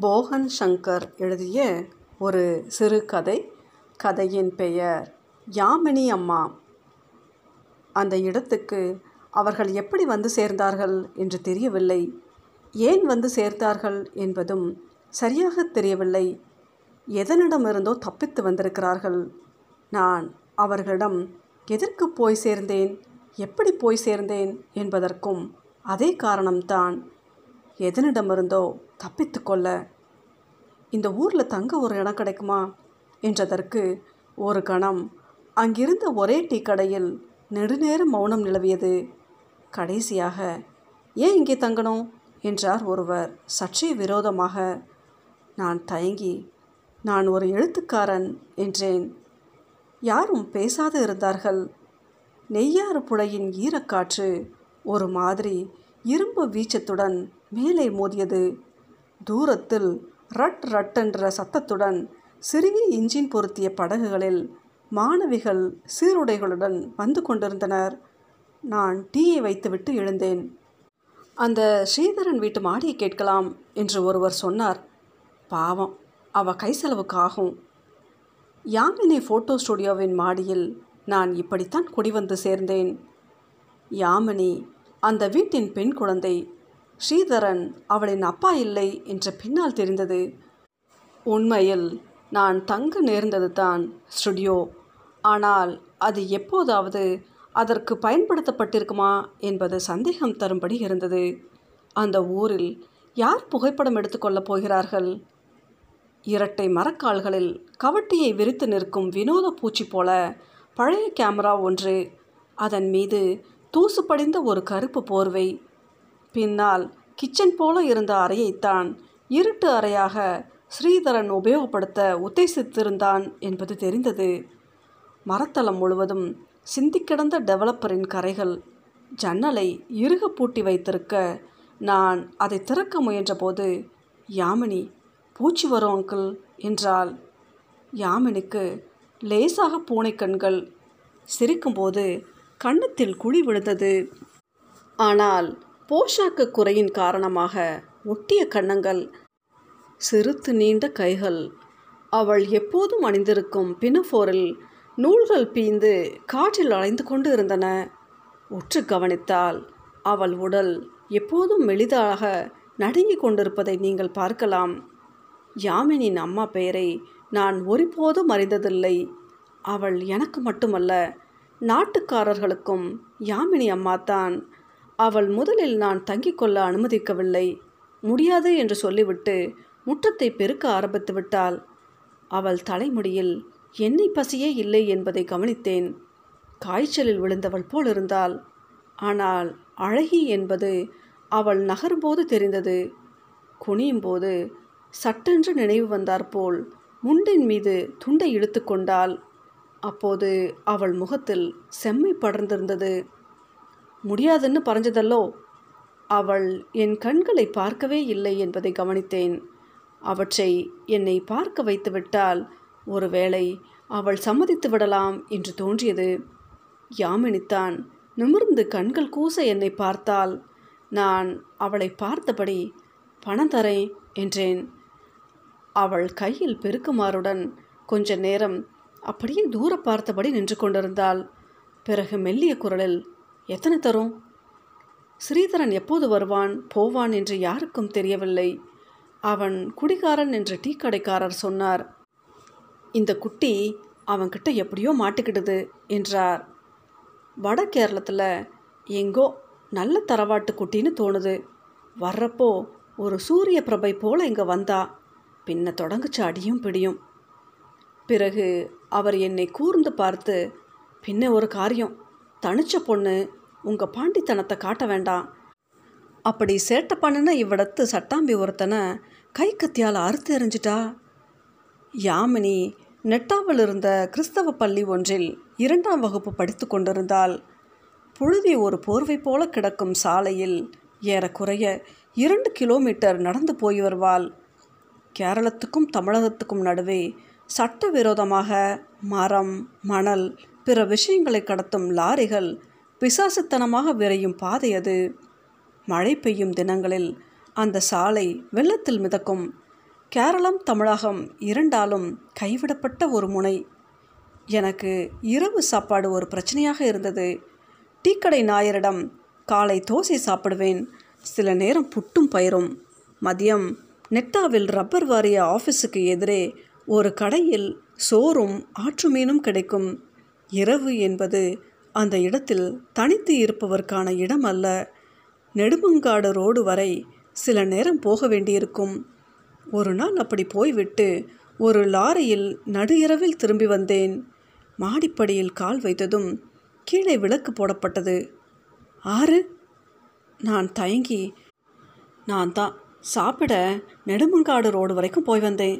போகன் சங்கர் எழுதிய ஒரு சிறுகதை கதையின் பெயர் யாமினி அம்மா. அந்த இடத்துக்கு அவர்கள் எப்படி வந்து சேர்ந்தார்கள் என்று தெரியவில்லை. ஏன் வந்து சேர்ந்தார்கள் என்பதும் சரியாக தெரியவில்லை. எதனிடமிருந்தோ தப்பித்து வந்திருக்கிறார்கள். நான் அவர்களிடம் எதற்கு போய் சேர்ந்தேன்? எப்படி போய் சேர்ந்தேன்? என்பதற்கும் அதே காரணம்தான். எதனிடமிருந்தோ தப்பித்து கொள்ள இந்த ஊரில் தங்க ஒரு இடம் கிடைக்குமா? என்றதற்கு ஒரு கணம் அங்கிருந்த ஒரே டீ கடையில் நெடுநேரம் மௌனம் நிலவியது. கடைசியாக ஏன் இங்கே தங்கணும்? என்றார் ஒருவர் சற்றே விரோதமாக. நான் தயங்கி நான் ஒரு எழுத்துக்காரன் என்றேன். யாரும் பேசாது இருந்தார்கள். நெய்யாறு புழையின் ஈரக்காற்று ஒரு மாதிரி இரும்பு வீச்சத்துடன் மேலே மோதியது. தூரத்தில் ரட் ரட் என்ற சத்தத்துடன் சிறிய இன்ஜின் பொருத்திய படகுகளில் மாணவிகள் சீருடைகளுடன் வந்து கொண்டிருந்தனர். நான் டீயை வைத்துவிட்டு எழுந்தேன். அந்த ஸ்ரீதரன் வீட்டு மாடியை கேட்கலாம் என்று ஒருவர் சொன்னார். பாவம் அவ கை செலவுக்கு ஆகும் யாமினி ஃபோட்டோ ஸ்டுடியோவின் மாடியில் நான் இப்படித்தான் குடிவந்து சேர்ந்தேன். யாமினி அந்த வீட்டின் பெண் குழந்தை ஸ்ரீதரன் அவளின் அப்பா இல்லை என்ற பின்னால் தெரிந்தது. உண்மையில் நான் தங்க நேர்ந்தது தான் ஸ்டுடியோ ஆனால் அது எப்போதாவது அதற்கு பயன்படுத்தப்பட்டிருக்குமா என்பது சந்தேகம் தரும்படி இருந்தது. அந்த ஊரில் யார் புகைப்படம் எடுத்துக்கொள்ளப் போகிறார்கள்? இரட்டை மரக்கால்களில் கவட்டியை விரித்து நிற்கும் வினோத பூச்சி போல பழைய கேமரா ஒன்று. அதன் மீது தூசு படிந்த ஒரு கருப்பு போர்வை. பின்னால் கிச்சன் போல இருந்த அறையைத்தான் இருட்டு அறையாக ஸ்ரீதரன் உபயோகப்படுத்த உத்தேசித்திருந்தான் என்பது தெரிந்தது. மரத்தளம் முழுவதும் சிந்திக்கிடந்த டெவலப்பரின் கரைகள் ஜன்னலை இறுக பூட்டி வைத்திருக்க நான் அதை திறக்க முயன்றபோது யாமினி பூச்சி வரும் அங்கிள் என்றாள். யாமினிக்கு லேசாக பூனை கண்கள் சிரிக்கும்போது கண்ணத்தில் குழி விழுந்தது. ஆனால் போஷாக்கு குறையின் காரணமாக ஒட்டிய கன்னங்கள் சிறுத்து நீண்ட கைகள் அவள் எப்போதும் அணிந்திருக்கும் பினஃபோரில் நூல்கள் பீந்து காற்றில் அலைந்து கொண்டு இருந்தன. உற்று கவனித்தால் அவள் உடல் எப்போதும் மெலிதாக நடுங்கிக் கொண்டிருப்பதை நீங்கள் பார்க்கலாம். யாமினின் அம்மா பெயரை நான் ஒருபோதும் அறிந்ததில்லை. அவள் எனக்கு மட்டுமல்ல நாட்டுக்காரர்களுக்கும் யாமினி அம்மா தான் அவள் முதலில் நான் தங்கிக் கொள்ள அனுமதிக்கவில்லை. முடியாது என்று சொல்லிவிட்டு முற்றத்தை பெருக்க ஆரம்பித்து விட்டாள். அவள் தலைமுடியில் எண்ணெய் பசியே இல்லை என்பதை கவனித்தேன். காய்ச்சலில் விழுந்தவள் போல் இருந்தாள். ஆனால் அழகி என்பது அவள் நகரும்போது தெரிந்தது. குனியும் போது சட்டென்று நினைவு வந்தாற்போல் முண்டின் மீது துண்டை இழுத்து கொண்டாள். அப்போது அவள் முகத்தில் செம்மை படர்ந்திருந்தது. முடியாதுன்னு பறஞ்சதல்லோ? அவள் என் கண்களை பார்க்கவே இல்லை என்பதை கவனித்தேன். அவற்றை என்னை பார்க்க வைத்துவிட்டால் ஒருவேளை அவள் சம்மதித்து விடலாம் என்று தோன்றியது. யாமினித்தான் நிமிர்ந்து கண்கள் கூச என்னை பார்த்தால் நான் அவளை பார்த்தபடி பணம் தரேன் என்றேன். அவள் கையில் பெருக்குமாறுடன் கொஞ்ச நேரம் அப்படியே தூர பார்த்தபடி நின்று கொண்டிருந்தாள். பிறகு மெல்லிய குரலில் எத்தனை தரும்? ஸ்ரீதரன் எப்போது வருவான் போவான் என்று யாருக்கும் தெரியவில்லை. அவன் குடிகாரன் என்று டீ கடைக்காரர் சொன்னார். இந்த குட்டி அவன்கிட்ட எப்படியோ மாட்டிக்கிடுது என்றார். வட கேரளத்தில் எங்கோ நல்ல தரவாட்டு குட்டின்னு தோணுது. வர்றப்போ ஒரு சூரிய பிரபை போல இங்கே வந்தா பின்ன தொடங்குச்சு அடியும் பிடியும். பிறகு அவர் என்னை கூர்ந்து பார்த்து பின்ன ஒரு காரியம். தனிச்ச பொண்ணு உங்கள் பாண்டித்தனத்தை காட்ட வேண்டாம். அப்படி சேட்டை பண்ணுன இவ்விடத்து சட்டாம்பி ஒருத்தனை கை கத்தியால் அறுத்து எறிஞ்சிட்டா? யாமினி நெட்டாவில் இருந்த கிறிஸ்தவ பள்ளி ஒன்றில் இரண்டாம் வகுப்பு படித்து கொண்டிருந்தால் புழுதி ஒரு போர்வை போல கிடக்கும் சாலையில் ஏறக்குறைய இரண்டு கிலோமீட்டர் நடந்து போய் வருவாள். கேரளத்துக்கும் தமிழகத்துக்கும் நடுவே சட்டவிரோதமாக மரம் மணல் பிற விஷயங்களை கடத்தும் லாரிகள் பிசாசுத்தனமாக விரையும் பாதை அது. மழை பெய்யும் தினங்களில் அந்த சாலை வெள்ளத்தில் மிதக்கும். கேரளம் தமிழகம் இரண்டாலும் கைவிடப்பட்ட ஒரு முனை. எனக்கு இரவு சாப்பாடு ஒரு பிரச்சனையாக இருந்தது. டீக்கடை நாயரிடம் காலை தோசை சாப்பிடுவேன். சில நேரம் புட்டும் பயிரும். மதியம் நெட்டாவில் ரப்பர் வாரிய ஆஃபீஸுக்கு எதிரே ஒரு கடையில் சோறும் ஆற்று மீனும் கிடைக்கும். இரவு என்பது அந்த இடத்தில் தனித்து இருப்பவர்க்கான இடம் அல்ல நெடுமங்காடு ரோடு வரை சில நேரம் போக வேண்டியிருக்கும். ஒரு நாள் அப்படி போய்விட்டு ஒரு லாரியில் நடு இரவில் திரும்பி வந்தேன். மாடிப்படியில் கால் வைத்ததும் கீழே விளக்கு போடப்பட்டது. ஆறு? நான் தயங்கி நான் தான் சாப்பிட நெடுமங்காடு ரோடு வரைக்கும் போய் வந்தேன்.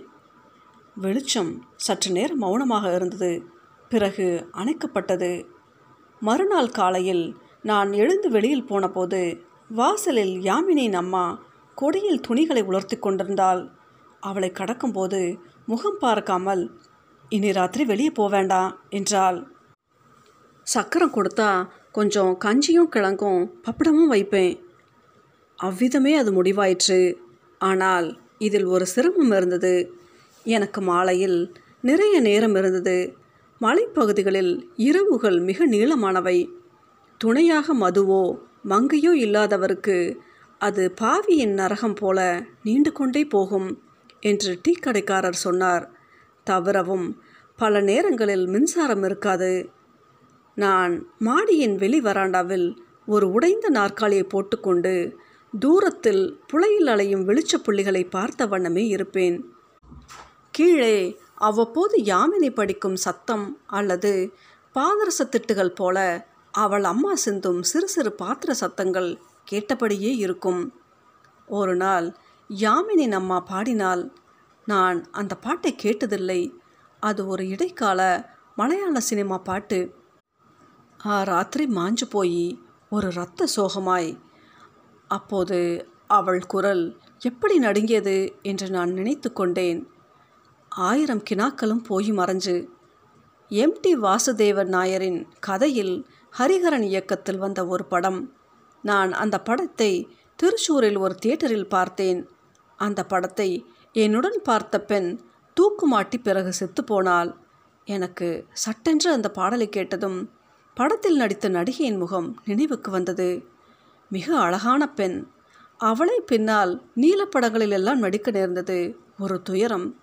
வெளிச்சம் சற்று நேரம் மௌனமாக இருந்தது. பிறகு அணைக்கப்பட்டது. மறுநாள் காலையில் நான் எழுந்து வெளியில் போனபோது வாசலில் யாமினியின் அம்மா கொடியில் துணிகளை உலர்த்தி கொண்டிருந்தாள். அவளை கடக்கும்போது முகம் பார்க்காமல் இனி ராத்திரி வெளியே போக வேண்டாம் என்றாள். சக்கரம் கொடுத்தா கொஞ்சம் கஞ்சியும் கிழங்கும் பப்படமும் வைப்பேன். அவ்விதமே அது முடிவாயிற்று. ஆனால் இதில் ஒரு சிரமம் இருந்தது. எனக்கு மாலையில் நிறைய நேரம் இருந்தது. மலைப்பகுதிகளில் இரவுகள் மிக நீளமானவை. துணையாக மதுவோ மங்கையோ இல்லாதவருக்கு அது பாவியின் நரகம் போல நீண்டு கொண்டே போகும் என்று டீ கடைக்காரர் சொன்னார். தவிரவும் பல நேரங்களில் மின்சாரம் இருக்காது. நான் மாடியின் வெளி வராண்டாவில் ஒரு உடைந்த நாற்காலியை போட்டுக்கொண்டு தூரத்தில் புலையில் அலையும் வெளிச்ச புள்ளிகளை பார்த்த வண்ணமே இருப்பேன். கீழே அவ்வப்போது யாமினி படிக்கும் சத்தம் அல்லது பாதரச திட்டுகள் போல அவள் அம்மா சிந்தும் சிறு சிறு பாத்திர சத்தங்கள் கேட்டபடியே இருக்கும். ஒரு நாள் யாமினின் அம்மா பாடினால் நான் அந்த பாட்டை கேட்டதில்லை. அது ஒரு இடைக்கால மலையாள சினிமா பாட்டு. ஆ ராத்திரி மாஞ்சு போய் ஒரு இரத்த சோகமாய். அப்போது அவள் குரல் எப்படி நடுங்கியது? என்று நான் நினைத்து கொண்டேன். ஆயிரம் கினாக்களும் போய் மறைஞ்சு. எம்டி வாசுதேவன் நாயரின் கதையில் ஹரிஹரன் இயக்கத்தில் வந்த ஒரு படம். நான் அந்த படத்தை திருச்சூரில் ஒரு தியேட்டரில் பார்த்தேன். அந்த படத்தை என்னுடன் பார்த்த பெண் தூக்குமாட்டி பிறகு செத்து போனால் எனக்கு சட்டென்று அந்த பாடலை கேட்டதும் படத்தில் நடித்த நடிகையின் முகம் நினைவுக்கு வந்தது. மிக அழகான பெண். அவளை பின்னால் நீலப்படங்களில் எல்லாம் நடிக்க நேர்ந்தது. ஒரு துயரம்.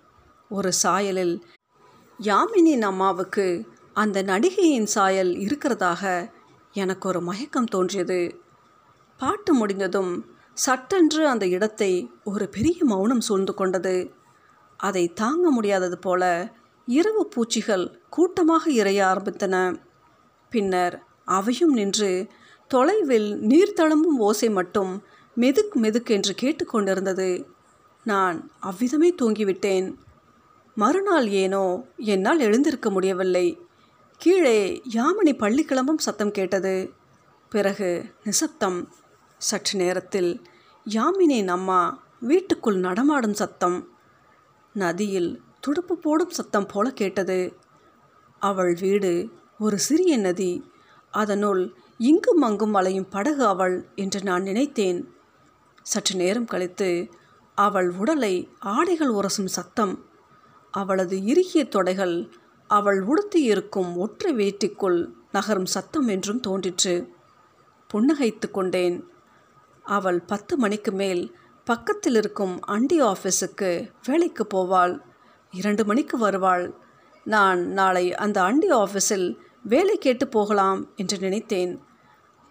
ஒரு சாயலில் யாமினின் அம்மாவுக்கு அந்த நடிகையின் சாயல் இருக்கிறதாக எனக்கு ஒரு மயக்கம் தோன்றியது. பாட்டு முடிந்ததும் சட்டென்று அந்த இடத்தை ஒரு பெரிய மௌனம் சூழ்ந்து கொண்டது. அதை தாங்க முடியாதது போல இரவு பூச்சிகள் கூட்டமாக இறைய ஆரம்பித்தன. பின்னர் அவையும் நின்று தொலைவில் நீர் தழும்பும் ஓசை மட்டும் மெதுக் மெதுக் என்று கேட்டுக்கொண்டிருந்தது நான் அவ்விதமே தூங்கிவிட்டேன். மறுநாள் ஏனோ என்னால் எழுந்திருக்க முடியவில்லை. கீழே யாமினி பள்ளி கிளம்பும் சத்தம் கேட்டது. பிறகு நிசப்தம். சற்று நேரத்தில் யாமினியின் அம்மா வீட்டுக்குள் நடமாடும் சத்தம். நதியில் துடுப்பு போடும் சத்தம் போல கேட்டது. அவள் வீடு ஒரு சிறிய நதி. அதனுள் இங்கும் அங்கும் அலையும் படகு அவள் என்று நான் நினைத்தேன். சற்று நேரம் கழித்து அவள் உடலை ஆடைகள் உரசும் சத்தம். அவளது இறுகிய தொடைகள் அவள் உடுத்தியிருக்கும் ஒற்றை வேட்டிக்குள் நகரும் சத்தம் என்றும் தோன்றிற்று. புன்னகைத்து கொண்டேன். அவள் பத்து மணிக்கு மேல் பக்கத்தில் இருக்கும் அண்டி ஆஃபீஸுக்கு வேலைக்கு போவாள். இரண்டு மணிக்கு வருவாள். நான் நாளை அந்த அண்டி ஆஃபீஸில் வேலை கேட்டு போகலாம் என்று நினைத்தேன்.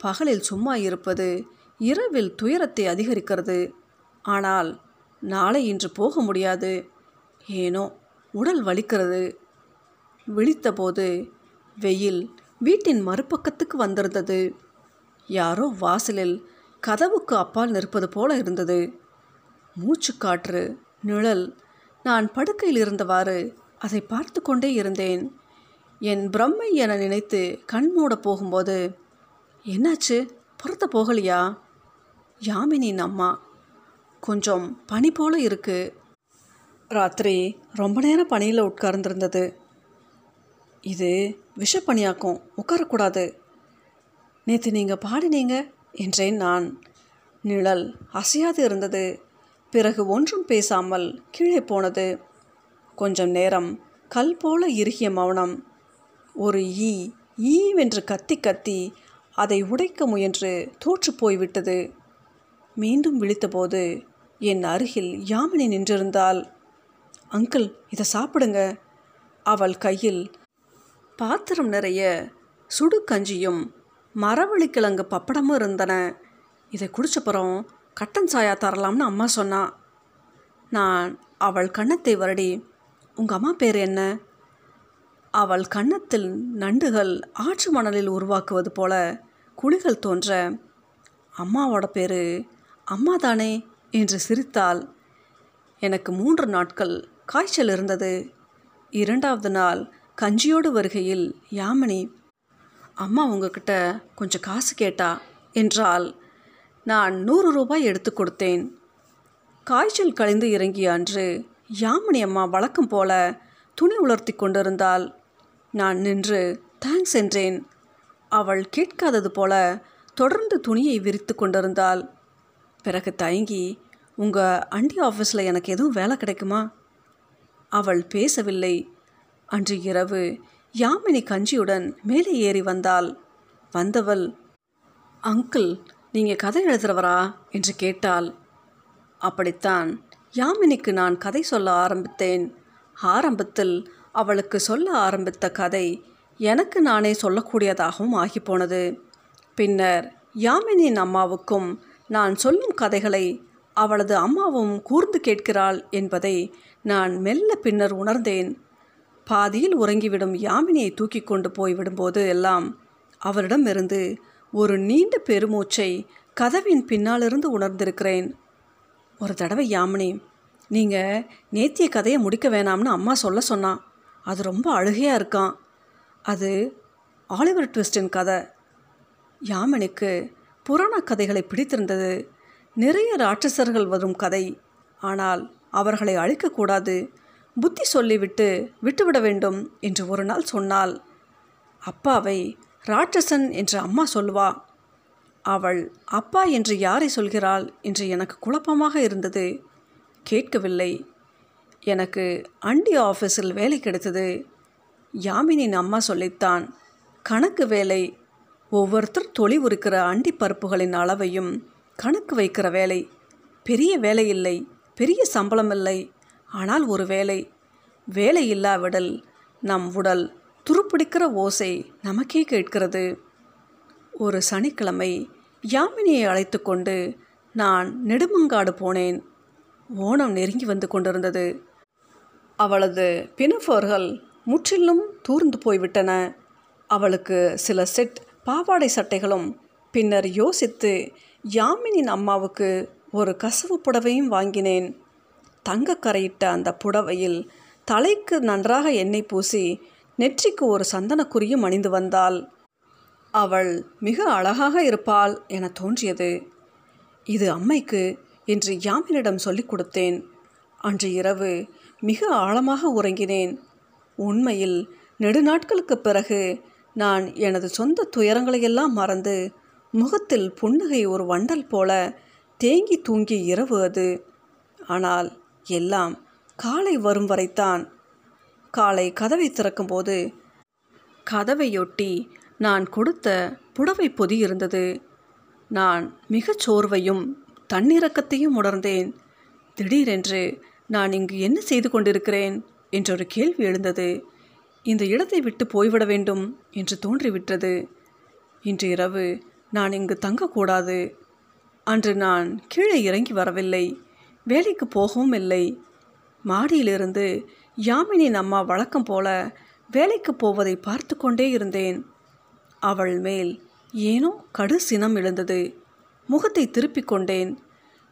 பகலில் சும்மா இருப்பது இரவில் துயரத்தை அதிகரிக்கிறது. ஆனால் நாளை இன்று போக முடியாது. ஏனோ உடல் வலிக்கிறது. விழித்தபோது வெயில் வீட்டின் மறுபக்கத்துக்கு வந்திருந்தது. யாரோ வாசலில் கதவுக்கு அப்பால் நிற்பது போல இருந்தது. மூச்சுக்காற்று நிழல். நான் படுக்கையில் இருந்தவாறு அதை பார்த்து கொண்டே இருந்தேன். என் பிரம்மை என நினைத்து கண் மூட போகும்போது என்னாச்சு? புறத்த போகலையா? யாமினின் அம்மா. கொஞ்சம் பனி போல இருக்குது ராத்திரி ரொம்ப நேரம் பனியில் உட்கார்ந்துருந்தது. இது விஷப்பணியாக்கும் உட்காரக்கூடாது. நேற்று நீங்கள் பாடினீங்க என்றேன் நான். நிழல் அசையாது இருந்தது. பிறகு ஒன்றும் பேசாமல் கீழே போனது. கொஞ்சம் நேரம் கல் போல இறுகிய மௌனம். ஒரு ஈ ஈவென்று கத்தி கத்தி அதை உடைக்க முயன்று தோற்று போய்விட்டது. மீண்டும் விழித்தபோது என் அருகில் யாமினி நின்றிருந்தாள். அங்கிள் இதை சாப்பிடுங்க. அவள் கையில் பாத்திரம் நிறைய சுடு கஞ்சியும் மரவள்ளிக்கிழங்கு பப்படமும் இருந்தன. இதை குடிச்சப்புறம் கட்டன் சாயா தரலாம்னு அம்மா சொன்னா. நான் அவள் கன்னத்தை வருடி உங்கள் அம்மா பேர் என்ன? அவள் கன்னத்தில் நண்டுகள் ஆற்று மணலில் உருவாக்குவது போல குழிகள் தோன்ற அம்மாவோட பேர் அம்மா தானே என்று சிரித்தாள். எனக்கு மூன்று நாட்கள் காய்ச்சல் இருந்தது. இரண்டாவது நாள் கஞ்சியோடு வருகையில் யாமினி அம்மா உங்ககிட்ட கொஞ்சம் காசு கேட்டா? என்றால் நான் நூறு ரூபாய் எடுத்து கொடுத்தேன். காய்ச்சல் கழிந்து இறங்கிய அன்று யாமினி அம்மா வழக்கம் போல துணி உலர்த்தி கொண்டிருந்தாள். நான் நின்று தேங்க்ஸ் என்றேன். அவள் கேட்காதது போல தொடர்ந்து துணியை விரித்து கொண்டிருந்தாள். பிறகு தயங்கி உங்கள் அண்டி ஆஃபீஸில் எனக்கு எதுவும் வேலை கிடைக்குமா? அவள் பேசவில்லை. அன்று இரவு யாமினி கஞ்சியுடன் மேலே ஏறி வந்தாள். வந்தவள் அங்கிள் நீங்கள் கதை எழுதுறவரா? என்று கேட்டாள். அப்படித்தான். யாமினிக்கு நான் கதை சொல்ல ஆரம்பித்தேன். ஆரம்பத்தில் அவளுக்கு சொல்ல ஆரம்பித்த கதை எனக்கு நானே சொல்லக்கூடியதாகவும் ஆகிப்போனது. பின்னர் யாமினியின் அம்மாவுக்கும் நான் சொல்லும் கதைகளை அவளது அம்மாவும் கூர்ந்து கேட்கிறாள் என்பதை நான் மெல்ல பின்னர் உணர்ந்தேன். பாதியில் உறங்கிவிடும் யாமினியை தூக்கி கொண்டு போய் விடும்போது எல்லாம் அவரிடமிருந்து ஒரு நீண்ட பெருமூச்சை கதவின் பின்னாலிருந்து உணர்ந்திருக்கிறேன். ஒரு தடவை யாமினி நீங்கள் நேத்திய கதையை முடிக்க வேணாம்னு அம்மா சொல்ல சொன்னான் அது ரொம்ப அழுகையாக இருக்கான் அது ஆலிவர் ட்விஸ்டின் கதை. யாமினுக்கு புராண கதைகளை பிடித்திருந்தது நிறைய ராட்சசர்கள் வரும் கதை. ஆனால் அவர்களை அழிக்கக்கூடாது. புத்தி சொல்லிவிட்டு விட்டுவிட வேண்டும் என்று ஒரு நாள் சொன்னாள். அப்பாவை ராட்சசன் என்று அம்மா சொல்லுவா. அவள் அப்பா என்று யாரை சொல்கிறாள்? என்று எனக்கு குழப்பமாக இருந்தது. கேட்கவில்லை. எனக்கு அண்டி ஆஃபீஸில் வேலை கிடைத்தது. யாமினின் அம்மா சொல்லித்தான் கணக்கு வேலை. ஒவ்வொருத்தர் தொழிவுறுக்கிற அண்டி பருப்புகளின் அளவையும் கணக்கு வைக்கிற வேலை. பெரிய வேலை இல்லை பெரிய சம்பளம் இல்லை. ஆனால் ஒரு வேலை. வேலை இல்லாவிடல் நம் உடல் துருப்பிடிக்கிற ஓசை நமக்கே கேட்கிறது. ஒரு சனிக்கிழமை யாமினியை அழைத்து கொண்டு நான் நெடுமங்காடு போனேன். ஓணம் நெருங்கி வந்து கொண்டிருந்தது. அவளது பினஃபோர்கள் முற்றிலும் தூர்ந்து போய்விட்டன. அவளுக்கு சில செட் பாவாடை சட்டைகளும் பின்னர் யோசித்து யாமினின் அம்மாவுக்கு ஒரு கசவு புடவையும் வாங்கினேன். தங்க கரையிட்ட அந்த புடவையில் தலைக்கு நன்றாக எண்ணெய் பூசி நெற்றிக்கு ஒரு சந்தனக்குறியும் அணிந்து வந்தாள். அவள் மிக அழகாக இருப்பாள் என தோன்றியது. இது அம்மைக்கு என்று யாமினிடம் சொல்லிக் கொடுத்தேன். அன்று இரவு மிக ஆழமாக உறங்கினேன். உண்மையில் நெடுநாட்களுக்கு பிறகு நான் எனது சொந்த துயரங்களையெல்லாம் மறந்து முகத்தில் புன்னகை ஒரு வண்டல் போல தேங்கி தூங்கி இரவு அது. ஆனால் எல்லாம் காலை வரும் வரைத்தான். காலை கதவை திறக்கும்போது கதவையொட்டி நான் கொடுத்த புடவை பொதி இருந்தது. நான் மிகச் சோர்வையும் தன்னிறக்கத்தையும் உணர்ந்தேன். திடீரென்று நான் இங்கு என்ன செய்து கொண்டிருக்கிறேன் என்றொரு கேள்வி எழுந்தது. இந்த இடத்தை விட்டு போய்விட வேண்டும் என்று தோன்றிவிட்டது. இன்று இரவு நான் இங்கு தங்கக்கூடாது. அன்று நான் கீழே இறங்கி வரவில்லை. வேலைக்கு போகவும் இல்லை. மாடியிலிருந்து யாமினின் அம்மா வழக்கம் போல வேலைக்கு போவதை பார்த்து கொண்டே இருந்தேன். அவள் மேல் ஏனோ கடு சினம் எழுந்தது. முகத்தை திருப்பிக் கொண்டேன்.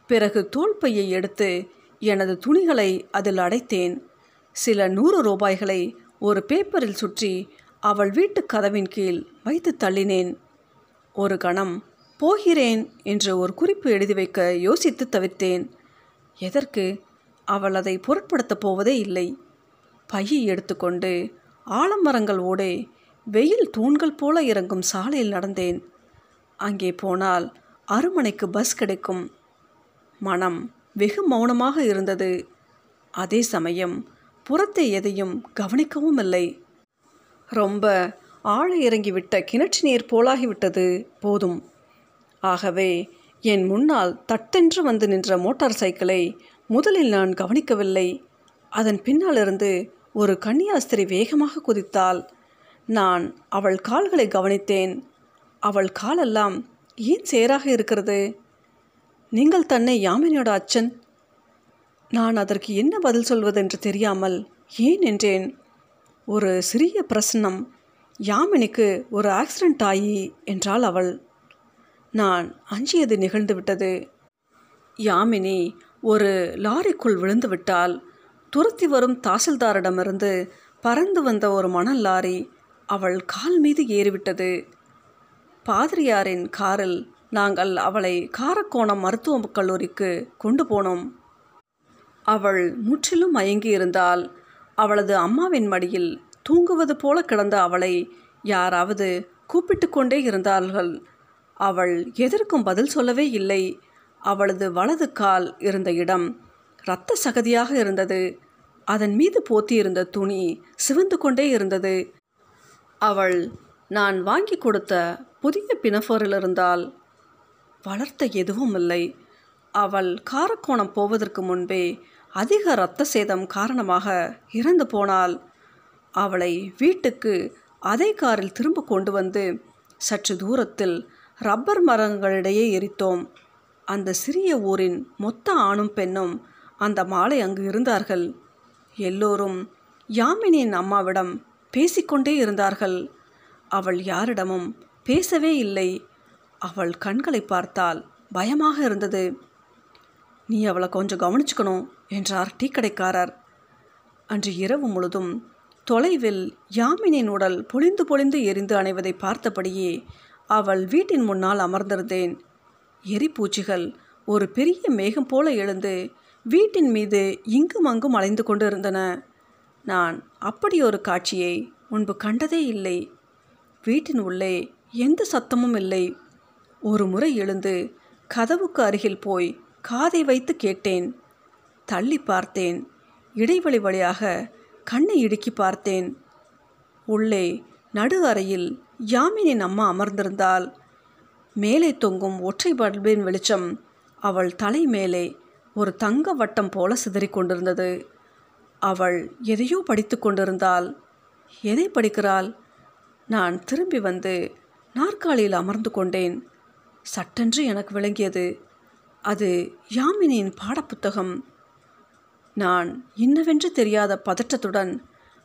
பிறகு தோல்பையை எடுத்து எனது துணிகளை அதில் அடைத்தேன். சில நூறு ரூபாய்களை ஒரு பேப்பரில் சுற்றி அவள் வீட்டு கதவின் கீழ் வைத்து தள்ளினேன். ஒரு கணம் போகிறேன் என்று ஒரு குறிப்பு எழுதி வைக்க யோசித்து தவிர்த்தேன் எதற்கு? அவள் அதை பொருட்படுத்தப் போவதே இல்லை. பையை எடுத்துக்கொண்டு ஆலமரங்கள் ஓடே வெயில் தூண்கள் போல இறங்கும் சாலையில் நடந்தேன். அங்கே போனால் அருமனைக்கு பஸ் கிடைக்கும். மனம் வெகு மௌனமாக இருந்தது. அதே சமயம் புறத்தை எதையும் கவனிக்கவும் இல்லை. ரொம்ப ஆழ இறங்கிவிட்ட கிணற்று நீர் போலாகிவிட்டது. போதும். ஆகவே என் முன்னால் தட்டென்று வந்து நின்ற மோட்டார் சைக்கிளை முதலில் நான் கவனிக்கவில்லை. அதன் பின்னாலிருந்து ஒரு கன்னியாஸ்திரி வேகமாக குதித்தாள். நான் அவள் கால்களை கவனித்தேன். அவள் காலெல்லாம் ஏன் சேராக இருக்கிறது? நீங்கள் தன்னை யாமினியோட அச்சன்? நான் அதற்கு என்ன பதில் சொல்வதென்று தெரியாமல் ஏன் என்றேன் ஒரு சிறிய பிரசன்னம் யாமினிக்கு ஒரு ஆக்சிடென்ட் ஆகி என்றாள் அவள். நான் அஞ்சியது நிகழ்ந்து விட்டது. யாமினி ஒரு லாரிக்குள் விழுந்து விட்டால் துரத்தி வரும் தாசில்தாரிடமிருந்து பறந்து வந்த ஒரு மணல் லாரி அவள் கால் மீது ஏறிவிட்டது. பாதிரியாரின் காரில் நாங்கள் அவளை காரக்கோணம் மருத்துவக் கல்லூரிக்கு கொண்டு போனோம். அவள் முற்றிலும் மயங்கி இருந்தால் அவளது அம்மாவின் மடியில் தூங்குவது போல கிடந்த அவளை யாராவது கூப்பிட்டு கொண்டே இருந்தார்கள். அவள் எதற்கும் பதில் சொல்லவே இல்லை. அவளது வலது கால் இருந்த இடம் இரத்த சகதியாக இருந்தது. அதன் மீது போத்தியிருந்த துணி சிவந்து கொண்டே இருந்தது. அவள் நான் வாங்கி கொடுத்த புதிய பினஃபோரில் இருந்தால் வளர்த்த எதுவும் இல்லை. அவள் காரக்கோணம் போவதற்கு முன்பே அதிக இரத்த சேதம் காரணமாக இறந்து போனாள். அவளை வீட்டுக்கு அதே காரில் திரும்ப கொண்டு வந்து சற்று தூரத்தில் ரப்பர் மரங்களிடையே எரித்தோம். அந்த சிறிய ஊரின் மொத்த ஆணும் பெண்ணும் அந்த மாலை அங்கு இருந்தார்கள். எல்லோரும் யாமினியின் அம்மாவிடம் பேசிக்கொண்டே இருந்தார்கள். அவள் யாரிடமும் பேசவே இல்லை. அவள் கண்களை பார்த்தால் பயமாக இருந்தது. நீ அவளை கொஞ்சம் கவனிச்சுக்கணும் என்றார் டீக்கடைக்காரர். அன்று இரவு முழுதும் தொலைவில் யாமினின் உடல் பொழிந்து பொழிந்து எரிந்து அணைவதை பார்த்தபடியே அவள் வீட்டின் முன்னால் அமர்ந்திருந்தேன். எரிப்பூச்சிகள் ஒரு பெரிய மேகம் போல எழுந்து வீட்டின் மீது இங்கும் அங்கும் அலைந்து கொண்டு இருந்தன நான் அப்படி ஒரு காட்சியை முன்பு கண்டதே இல்லை. வீட்டின் உள்ளே எந்த சத்தமும் இல்லை. ஒரு முறை எழுந்து கதவுக்கு அருகில் போய் காதை வைத்து கேட்டேன். தள்ளி பார்த்தேன். இடைவெளி வழியாக கண்ணை இடுக்கி பார்த்தேன். உள்ளே நடு அறையில் யாமினின் அம்மா அமர்ந்திருந்தால் மேலே தொங்கும் ஒற்றை பல்பின் வெளிச்சம் அவள் தலை மேலே ஒரு தங்க வட்டம் போல சிதறிக் கொண்டிருந்தது. அவள் எதையோ படித்து கொண்டிருந்தாள். எதை படிக்கிறாள்? நான் திரும்பி வந்து நாற்காலியில் அமர்ந்து கொண்டேன். சட்டென்று எனக்கு விளங்கியது. அது யாமினியின் பாடப்புத்தகம். நான் இன்னவென்று தெரியாத பதற்றத்துடன்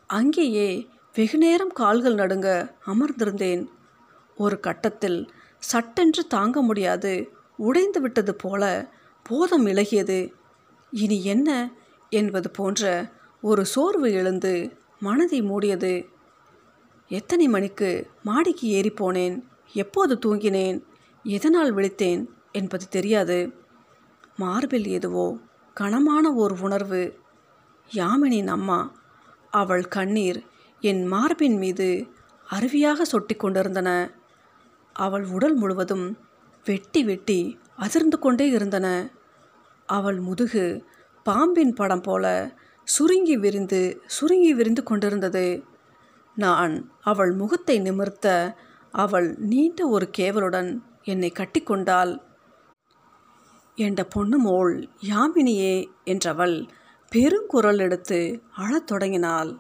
அங்கேயே வெகுநேரம் கால்கள் நடுங்க அமர்ந்திருந்தேன். ஒரு கட்டத்தில் சட்டென்று தாங்க முடியாது உடைந்து விட்டது போல போதம் இழகியது இனி என்ன என்பது போன்ற ஒரு சோர்வு எழுந்து மனதை மூடியது. எத்தனை மணிக்கு மாடிக்கு ஏறி போனேன் எப்போது தூங்கினேன் எதனால் விழித்தேன் என்பது தெரியாது. மார்பில் எதுவோ கனமான ஓர் உணர்வு. யாமினின் அம்மா அவள் கண்ணீர் என் மார்பின் மீது அருவியாக சொட்டி கொண்டிருந்தன. அவள் உடல் முழுவதும் வெட்டி வெட்டி அதிர்ந்து கொண்டே இருந்தன. அவள் முதுகு பாம்பின் படம் போல சுருங்கி விரிந்து சுருங்கி விரிந்து கொண்டிருந்தது. நான் அவள் முகத்தை நிமிர்த்த அவள் நீண்ட ஒரு கேவலுடன் என்னை கட்டிக்கொண்டாள் என்ற பொண்ணு மோள் யாமினியே என்றவள் பெருங்குரல் எடுத்து அழத் தொடங்கினாள்.